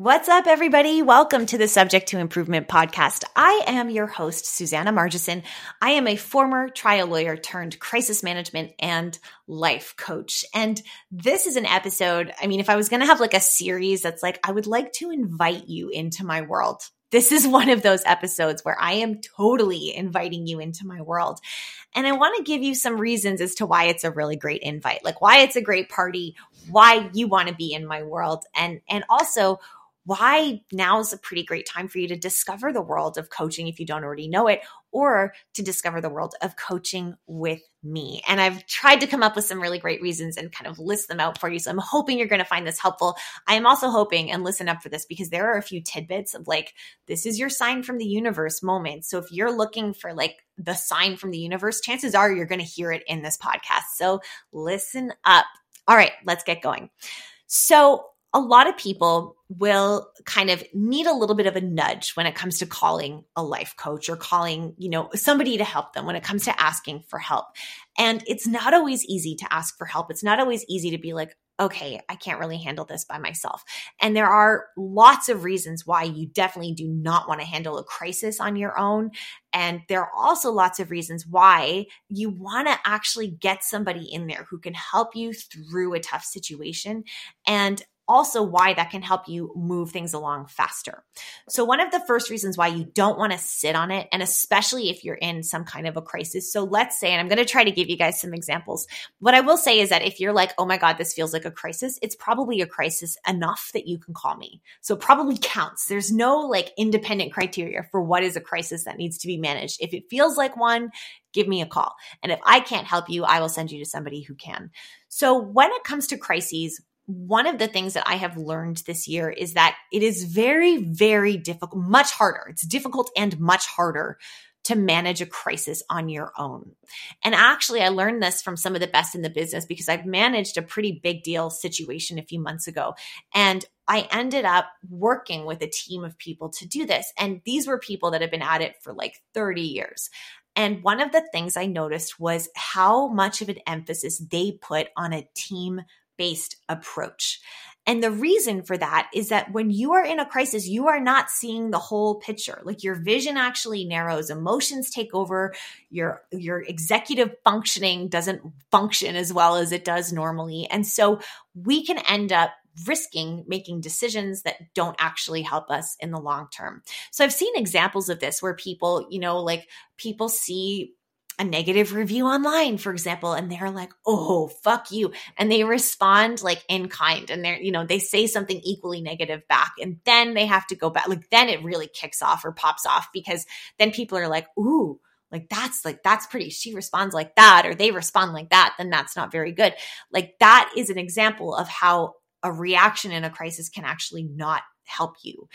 What's up, everybody? Welcome to the Subject to Improvement podcast. I am your host, Susannah Margison. I am a former trial lawyer turned crisis management and life coach. And this is an episode. I mean, if I was going to have like a series that's like, I would like to invite you into my world. This is one of those episodes where I am totally inviting you into my world. And I want to give you some reasons as to why it's a really great invite, like why it's a great party, why you want to be in my world, and, and also why now is a pretty great time for you to discover the world of coaching if you don't already know it, or to discover the world of coaching with me. And I've tried to come up with some really great reasons and kind of list them out for you. So I'm hoping you're going to find this helpful. I am also hoping, and listen up for this, because there are a few tidbits of like, this is your sign from the universe moment. So if you're looking for like the sign from the universe, chances are you're going to hear it in this podcast. So listen up. All right, let's get going. So a lot of people will kind of need a little bit of a nudge when it comes to calling a life coach or calling, you know, somebody to help them when it comes to asking for help. And it's not always easy to ask for help. It's not always easy to be like, okay, I can't really handle this by myself. And there are lots of reasons why you definitely do not want to handle a crisis on your own. And there are also lots of reasons why you want to actually get somebody in there who can help you through a tough situation. And also why that can help you move things along faster. So, one of the first reasons why you don't want to sit on it, and especially if you're in some kind of a crisis. So, let's say, and I'm going to try to give you guys some examples. What I will say is that if you're like, oh my God, this feels like a crisis, it's probably a crisis enough that you can call me. So, probably counts. There's no like independent criteria for what is a crisis that needs to be managed. If it feels like one, give me a call. And if I can't help you, I will send you to somebody who can. So, when it comes to crises, one of the things that I have learned this year is that it is very, very difficult, much harder. It's difficult and much harder to manage a crisis on your own. And actually, I learned this from some of the best in the business because I've managed a pretty big deal situation a few months ago. And I ended up working with a team of people to do this. And these were people that have been at it for like 30 years. And one of the things I noticed was how much of an emphasis they put on a team based approach. And the reason for that is that when you are in a crisis, you are not seeing the whole picture. Like your vision actually narrows, emotions take over, your your executive functioning doesn't function as well as it does normally. And so we can end up risking making decisions that don't actually help us in the long term. So I've seen examples of this where people, you know, like people see a negative review online, for example, and they're like, oh, fuck you. And they respond like in kind and they're, you know, they say something equally negative back. And then they have to go back. Like, then it really kicks off or pops off because then people are like, ooh, like that's like that's pretty she responds like that or they respond like that then that's not very good like that is an example of how a reaction in a crisis can actually not help you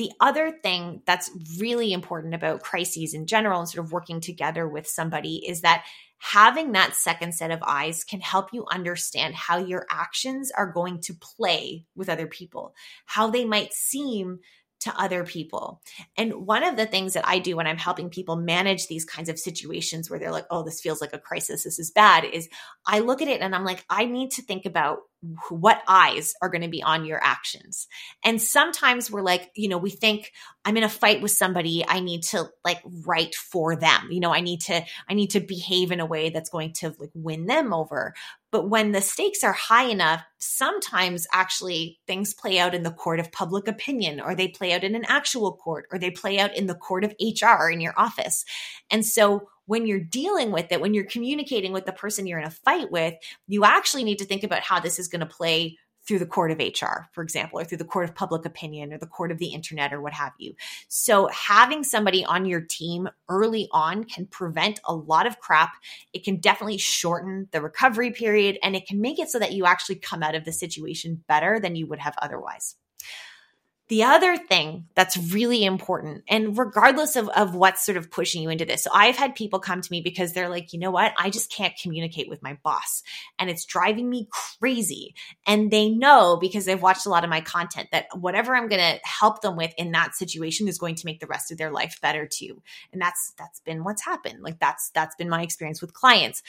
the other thing that's really important about crises in general and sort of working together with somebody is that having that second set of eyes can help you understand how your actions are going to play with other people, how they might seem to other people. And one of the things that I do when I'm helping people manage these kinds of situations where they're like, oh, this feels like a crisis, this is bad, is I look at it and I'm like, I need to think about what eyes are going to be on your actions. And sometimes we're like, you know, we think I'm in a fight with somebody, I need to like write for them. You know, I need to I need to behave in a way that's going to like win them over. But when the stakes are high enough, sometimes actually things play out in the court of public opinion or they play out in an actual court or they play out in the court of HR in your office. And so when you're dealing with it, when you're communicating with the person you're in a fight with, you actually need to think about how this is going to play through the court of HR, for example, or through the court of public opinion or the court of the internet or what have you. So having somebody on your team early on can prevent a lot of crap. It can definitely shorten the recovery period and it can make it so that you actually come out of the situation better than you would have otherwise. The other thing that's really important, and regardless of, of what's sort of pushing you into this, so I've had people come to me because they're like, you know what? I just can't communicate with my boss and it's driving me crazy. And they know because they've watched a lot of my content that whatever I'm going to help them with in that situation is going to make the rest of their life better too. And that's, that's been what's happened. Like that's, that's been my experience with clients.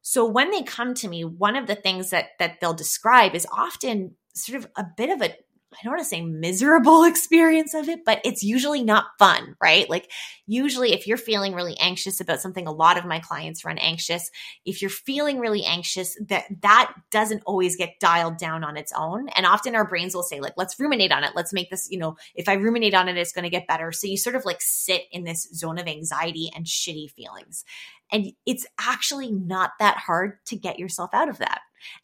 So when they come to me, one of the things that, that they'll describe is often sort of a bit of a I don't want to say miserable experience of it, but it's usually not fun, right? Like, usually, if you're feeling really anxious about something, a lot of my clients run anxious. If you're feeling really anxious, that that doesn't always get dialed down on its own. And often our brains will say, like, let's ruminate on it. Let's make this, you know, if I ruminate on it, it's going to get better. So you sort of like sit in this zone of anxiety and shitty feelings. And it's actually not that hard to get yourself out of that.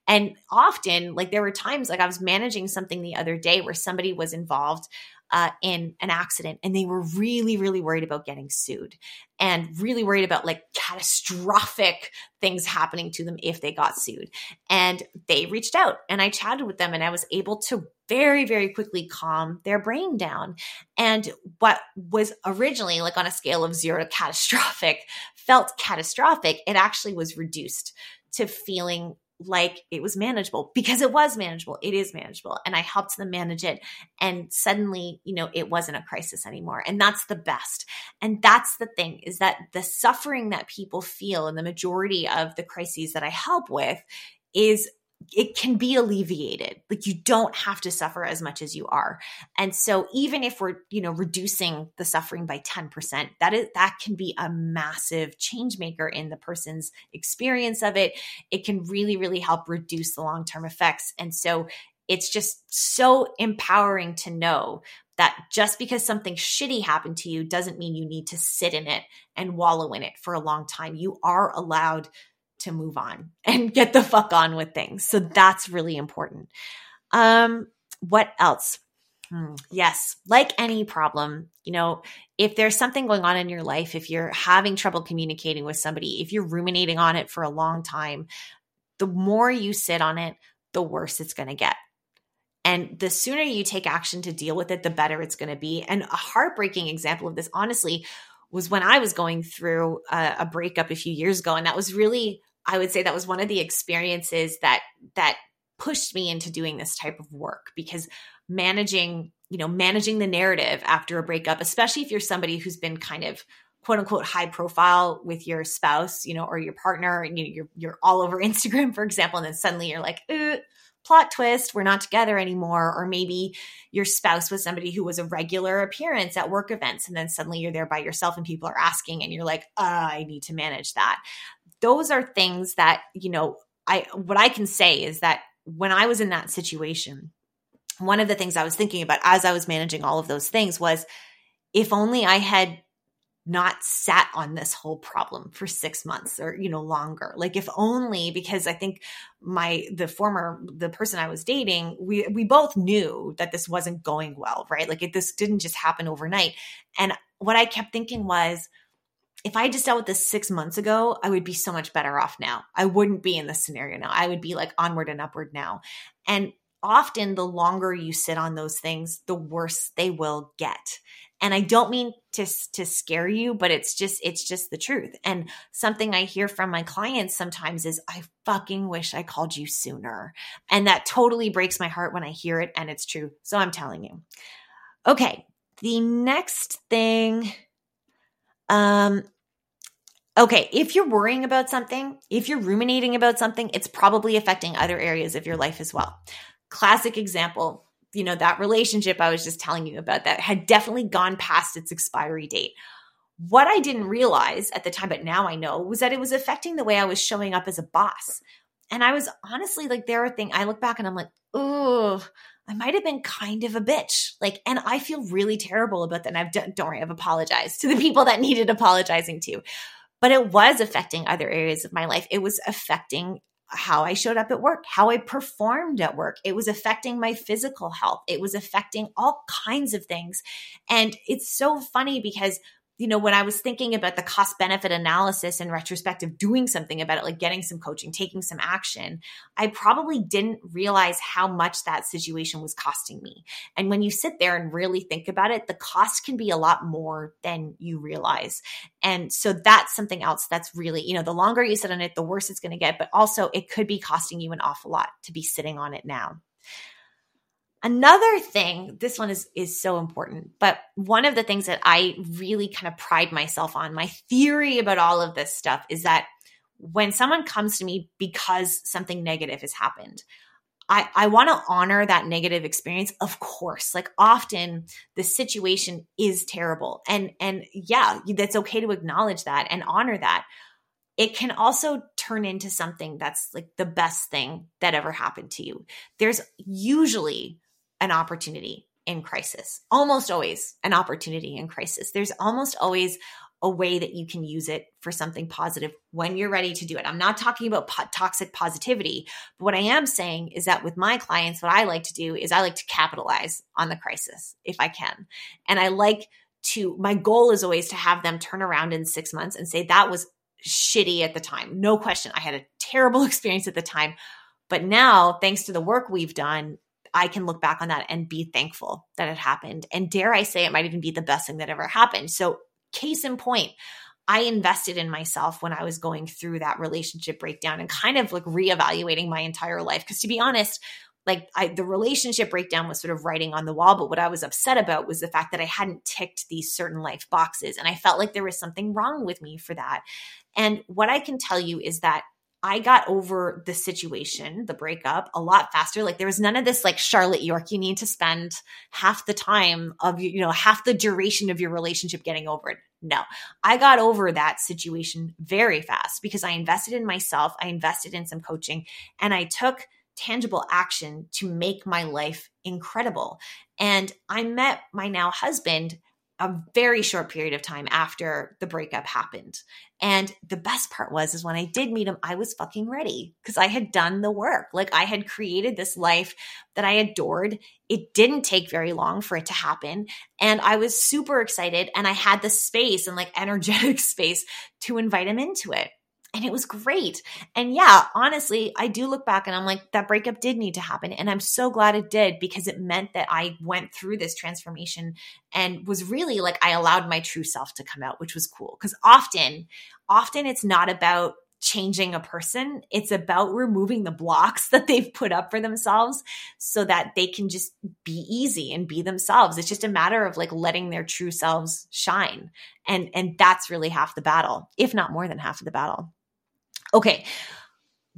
And often, like there were times, like I was managing something the other day where somebody was involved uh, in an accident and they were really, really worried about getting sued and really worried about like catastrophic things happening to them if they got sued. And they reached out and I chatted with them and I was able to very, very quickly calm their brain down. And what was originally like on a scale of zero to catastrophic felt catastrophic, it actually was reduced to feeling like it was manageable because it was manageable. It is manageable. And I helped them manage it. And suddenly, you know, it wasn't a crisis anymore. And that's the best. And that's the thing is that the suffering that people feel in the majority of the crises that I help with is it can be alleviated. Like you don't have to suffer as much as you are. And so even if we're, you know, reducing the suffering by 10%, that is that can be a massive change maker in the person's experience of it. It can really really help reduce the long-term effects. And so it's just so empowering to know that just because something shitty happened to you doesn't mean you need to sit in it and wallow in it for a long time. You are allowed to move on and get the fuck on with things. So that's really important. Um, what else? Hmm, yes, like any problem, you know, if there's something going on in your life, if you're having trouble communicating with somebody, if you're ruminating on it for a long time, the more you sit on it, the worse it's going to get. And the sooner you take action to deal with it, the better it's going to be. And a heartbreaking example of this, honestly, was when I was going through a, a, breakup a few years ago. And that was really I would say that was one of the experiences that that pushed me into doing this type of work because managing, you know, managing the narrative after a breakup, especially if you're somebody who's been kind of quote unquote high profile with your spouse, you know, or your partner, and you you're you're all over Instagram, for example, and then suddenly you're like, plot twist, we're not together anymore. Or maybe your spouse was somebody who was a regular appearance at work events, and then suddenly you're there by yourself and people are asking, and you're like, uh, I need to manage that those are things that, you know, I what I can say is that when I was in that situation, one of the things I was thinking about as I was managing all of those things was if only I had not sat on this whole problem for 6 months or you know longer. Like if only because i think my the former the person i was dating we we both knew that this wasn't going well right? Like it, this didn't just happen overnight. And what i kept thinking was if I had just dealt with this six months ago, I would be so much better off now. I wouldn't be in this scenario now. I would be like onward and upward now. And often, the longer you sit on those things, the worse they will get. And I don't mean to to scare you, but it's just it's just the truth. And something I hear from my clients sometimes is I fucking wish I called you sooner. And that totally breaks my heart when I hear it and it's true. So I'm telling you. Okay, the next thing um, okay, if you're worrying about something, if you're ruminating about something, it's probably affecting other areas of your life as well. Classic example, you know, that relationship I was just telling you about that had definitely gone past its expiry date. What I didn't realize at the time, but now I know, was that it was affecting the way I was showing up as a boss. And I was honestly like, there are things I look back and I'm like, oh, I might have been kind of a bitch. Like, and I feel really terrible about that. And I've done, don't worry, I've apologized to the people that needed apologizing to. But it was affecting other areas of my life. It was affecting how I showed up at work, how I performed at work. It was affecting my physical health. It was affecting all kinds of things. And it's so funny because you know, when I was thinking about the cost benefit analysis in retrospective, doing something about it, like getting some coaching, taking some action, I probably didn't realize how much that situation was costing me. And when you sit there and really think about it, the cost can be a lot more than you realize. And so that's something else that's really, you know, the longer you sit on it, the worse it's going to get, but also it could be costing you an awful lot to be sitting on it now. Another thing, this one is is so important, but one of the things that I really kind of pride myself on, my theory about all of this stuff is that when someone comes to me because something negative has happened, I, I want to honor that negative experience, of course. Like often the situation is terrible. And and yeah, that's okay to acknowledge that and honor that. It can also turn into something that's like the best thing that ever happened to you. There's usually an opportunity in crisis. Almost always an opportunity in crisis. There's almost always a way that you can use it for something positive when you're ready to do it. I'm not talking about po- toxic positivity, but what I am saying is that with my clients, what I like to do is I like to capitalize on the crisis if I can. And I like to, my goal is always to have them turn around in six months and say, that was shitty at the time. No question. I had a terrible experience at the time. But now, thanks to the work we've done, I can look back on that and be thankful that it happened. And dare I say, it might even be the best thing that ever happened. So case in point, I invested in myself when I was going through that relationship breakdown and kind of like reevaluating my entire life. Because to be honest, like I, the relationship breakdown was sort of writing on the wall, but what I was upset about was the fact that I hadn't ticked these certain life boxes. And I felt like there was something wrong with me for that. And what I can tell you is that I got over the situation, the breakup, a lot faster. Like there was none of this like Charlotte York, you need to spend half the time of you know, half the duration of your relationship getting over it. No, I got over that situation very fast because I invested in myself. I invested in some coaching and I took tangible action to make my life incredible. And I met my now husband a very short period of time after the breakup happened. And the best part was is when I did meet him, I was fucking ready because I had done the work. Like I had created this life that I adored. It didn't take very long for it to happen, and I was super excited and I had the space and like energetic space to invite him into it and it was great. And yeah, honestly, I do look back and I'm like, that breakup did need to happen. And I'm so glad it did because it meant that I went through this transformation and was really like, I allowed my true self to come out, which was cool. Because often, often it's not about changing a person. It's about removing the blocks that they've put up for themselves so that they can just be easy and be themselves. It's just a matter of like letting their true selves shine. And and that's really half the battle, if not more than half of the battle. Okay.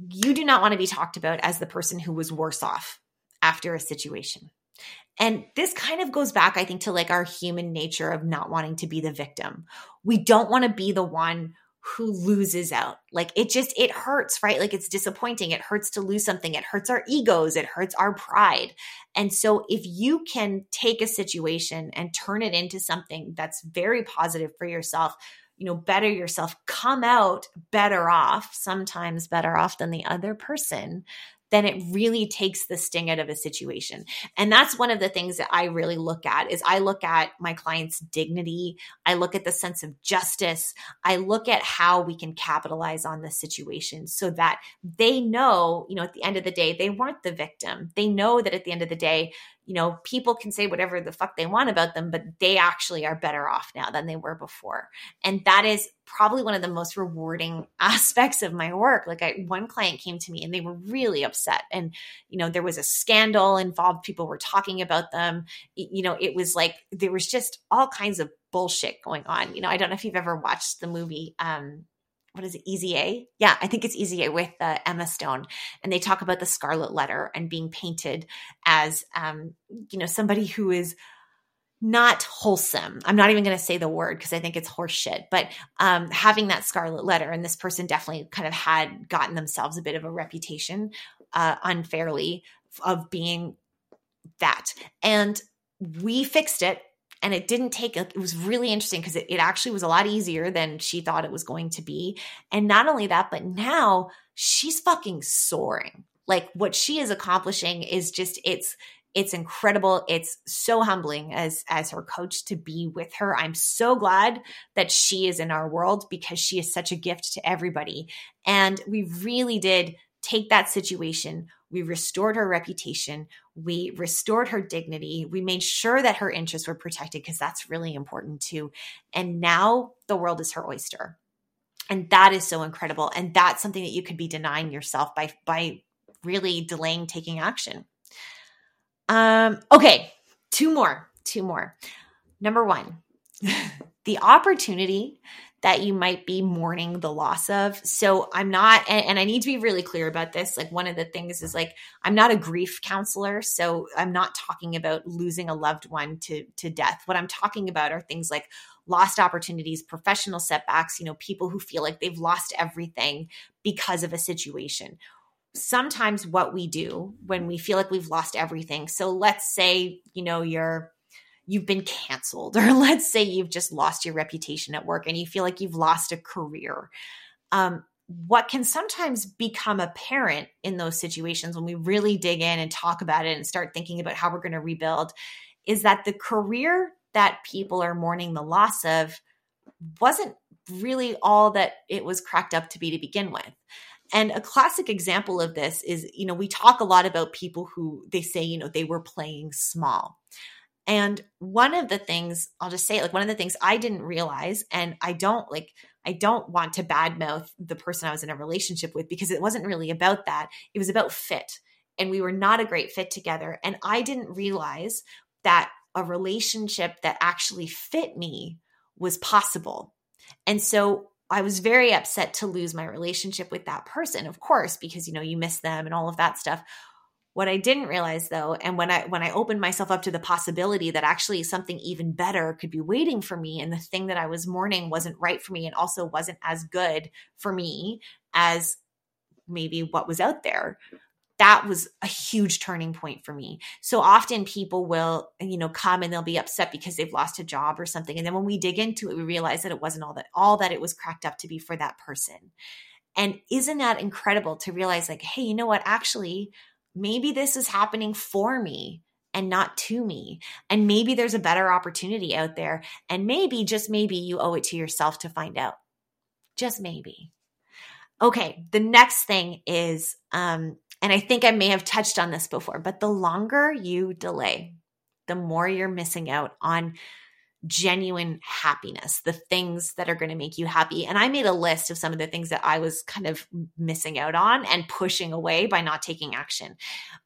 You do not want to be talked about as the person who was worse off after a situation. And this kind of goes back, I think, to like our human nature of not wanting to be the victim. We don't want to be the one who loses out. Like it just, it hurts, right? Like it's disappointing. It hurts to lose something. It hurts our egos. It hurts our pride. And so if you can take a situation and turn it into something that's very positive for yourself, you know, better yourself, come out better off, sometimes better off than the other person, then it really takes the sting out of a situation. And that's one of the things that I really look at is I look at my client's dignity, I look at the sense of justice, I look at how we can capitalize on the situation so that they know, you know, at the end of the day they weren't the victim. They know that at the end of the day you know, people can say whatever the fuck they want about them, but they actually are better off now than they were before. And that is probably one of the most rewarding aspects of my work. Like I, one client came to me and they were really upset and, you know, there was a scandal involved. People were talking about them. You know, it was like, there was just all kinds of bullshit going on. You know, I don't know if you've ever watched the movie, um, what is it, Easy A? Yeah, I think it's Easy A with uh, Emma Stone, and they talk about the Scarlet Letter and being painted as, um, you know, somebody who is not wholesome. I'm not even going to say the word because I think it's horseshit. But um, having that Scarlet Letter, and this person definitely kind of had gotten themselves a bit of a reputation uh, unfairly of being that, and we fixed it and it didn't take it was really interesting because it, it actually was a lot easier than she thought it was going to be. And not only that but now she's fucking soaring. Like what she is accomplishing is just it's it's incredible. It's so humbling as as her coach to be with her. I'm so glad that she is in our world because she is such a gift to everybody. And we really did take that situation we restored her reputation. We restored her dignity. We made sure that her interests were protected because that's really important too. And now the world is her oyster. And that is so incredible. And that's something that you could be denying yourself by by really delaying taking action. Um, okay, two more. Two more. Number one, the opportunity that you might be mourning the loss of. So I'm not, and, and, I need to be really clear about this. Like, one of the things is like, I'm not a grief counselor. So I'm not talking about losing a loved one to, to death. What I'm talking about are things like lost opportunities, professional setbacks, you know, people who feel like they've lost everything because of a situation. Sometimes what we do when we feel like we've lost everything. So let's say, you know, you're, you've been canceled, or let's say you've just lost your reputation at work and you feel like you've lost a career. Um, what can sometimes become apparent in those situations when we really dig in and talk about it and start thinking about how we're going to rebuild is that the career that people are mourning the loss of wasn't really all that it was cracked up to be to begin with. And a classic example of this is, you know, we talk a lot about people who they say, you know, they were playing small. And one of the things, I'll just say like one of the things I didn't realize, and I don't like, I don't want to badmouth the person I was in a relationship with because it wasn't really about that. It was about fit. And we were not a great fit together. And I didn't realize that a relationship that actually fit me was possible. And so I was very upset to lose my relationship with that person, of course, because you know, you miss them and all of that stuff. What I didn't realize though, and when I when I opened myself up to the possibility that actually something even better could be waiting for me and the thing that I was mourning wasn't right for me and also wasn't as good for me as maybe what was out there that was a huge turning point for me. So often people will, you know, come and they'll be upset because they've lost a job or something. And then when we dig into it, we realize that it wasn't all that all that it was cracked up to be for that person. And isn't that incredible to realize like, hey, you know what? Actually, maybe this is happening for me and not to me. And maybe there's a better opportunity out there. And maybe, just maybe, you owe it to yourself to find out. Just maybe. Okay, the next thing is, um, and I think I may have touched on this before, but the longer you delay, the more you're missing out on genuine happiness, the things that are going to make you happy. And I made a list of some of the things that I was kind of missing out on and pushing away by not taking action.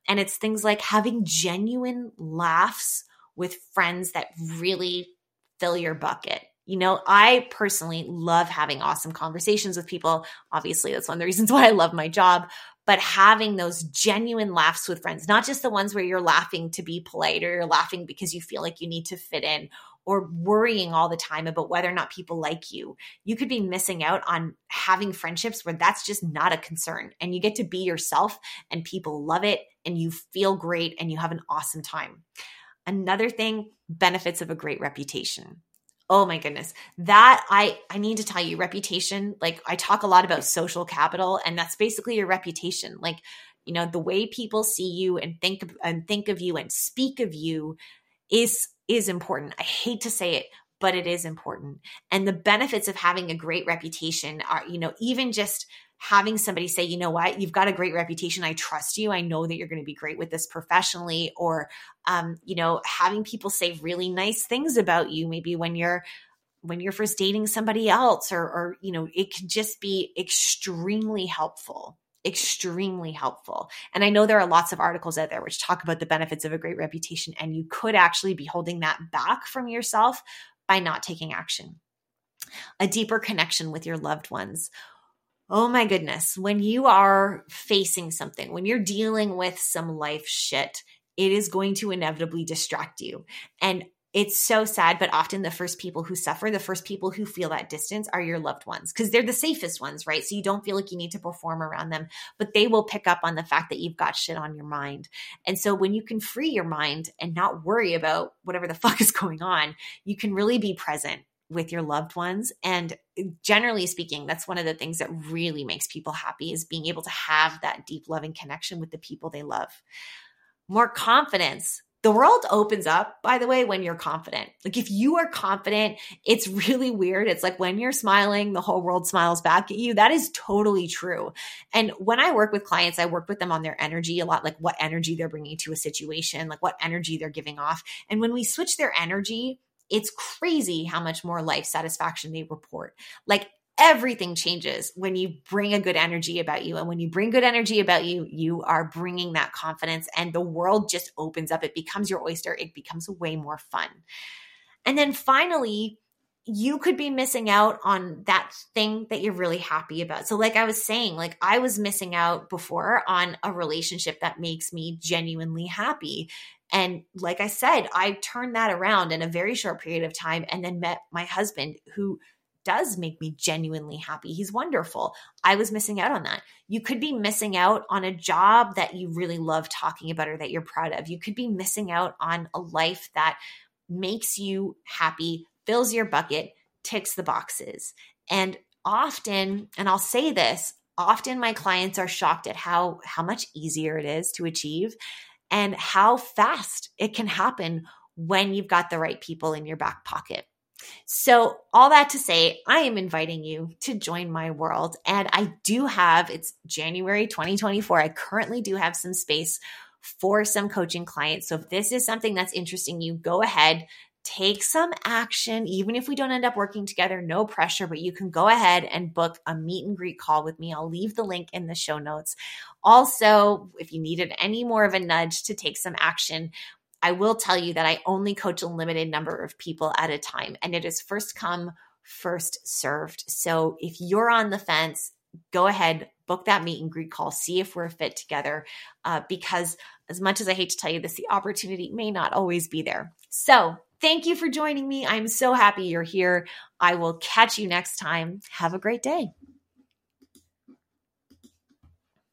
And it's things like having genuine laughs with friends that really fill your bucket. You know, I personally love having awesome conversations with people. Obviously, that's one of the reasons why I love my job, but having those genuine laughs with friends, not just the ones where you're laughing to be polite or you're laughing because you feel like you need to fit in or worrying all the time about whether or not people like you. You could be missing out on having friendships where that's just not a concern and you get to be yourself and people love it and you feel great and you have an awesome time. Another thing, benefits of a great reputation. Oh my goodness. That I I need to tell you reputation, like I talk a lot about social capital and that's basically your reputation. Like you know the way people see you and think and think of you and speak of you is is important. I hate to say it, but it is important. And the benefits of having a great reputation are, you know, even just having somebody say, you know what, you've got a great reputation. I trust you. I know that you're going to be great with this professionally. Or, um, you know, having people say really nice things about you, maybe when you're, when you're first dating somebody else or, or, you know, it can just be extremely helpful extremely helpful. And I know there are lots of articles out there which talk about the benefits of a great reputation, and you could actually be holding that back from yourself by not taking action. A deeper connection with your loved ones. Oh my goodness, when you are facing something, when you're dealing with some life shit, it is going to inevitably distract you. And it's so sad, but often the first people who suffer, the first people who feel that distance are your loved ones because they're the safest ones, right? So you don't feel like you need to perform around them, but they will pick up on the fact that you've got shit on your mind. And so when you can free your mind and not worry about whatever the fuck is going on, you can really be present with your loved ones. And eh, generally speaking, that's one of the things that really makes people happy is being able to have that deep loving connection with the people they love. More confidence the world opens up, by the way, when you're confident. Like if you are confident, it's really weird. It's like when you're smiling, the whole world smiles back at you. That is totally true. And when I work with clients, I work with them on their energy a lot, like what energy they're bringing to a situation, like what energy they're giving off. And when we switch their energy, it's crazy how much more life satisfaction they report. Like everything changes when you bring a good energy about you. And when you bring good energy about you, you are bringing that confidence and the world just opens up. It becomes your oyster. It becomes way more fun. And then finally, you could be missing out on that thing that you're really happy about. So, like I was saying, like I was missing out before on a relationship that makes me genuinely happy. And like I said, I turned that around in a very short period of time and then met my husband who does make me genuinely happy. He's wonderful. I was missing out on that. You could be missing out on a job that you really love talking about or that you're proud of. You could be missing out on a life that makes you happy, fills your bucket, ticks the boxes. And often, and I'll say this, often my clients are shocked at how how much easier it is to achieve and how fast it can happen when you've got the right people in your back pocket. So, all that to say, I am inviting you to join my world. And I do have, it's January 2024. I currently do have some space for some coaching clients. So, if this is something that's interesting you, go ahead, take some action. Even if we don't end up working together, no pressure, but you can go ahead and book a meet and greet call with me. I'll leave the link in the show notes. Also, if you needed any more of a nudge to take some action, I will tell you that I only coach a limited number of people at a time, and it is first come, first served. So if you're on the fence, go ahead, book that meet and greet call, see if we're a fit together. Uh, because as much as I hate to tell you this, the opportunity may not always be there. So thank you for joining me. I'm so happy you're here. I will catch you next time. Have a great day.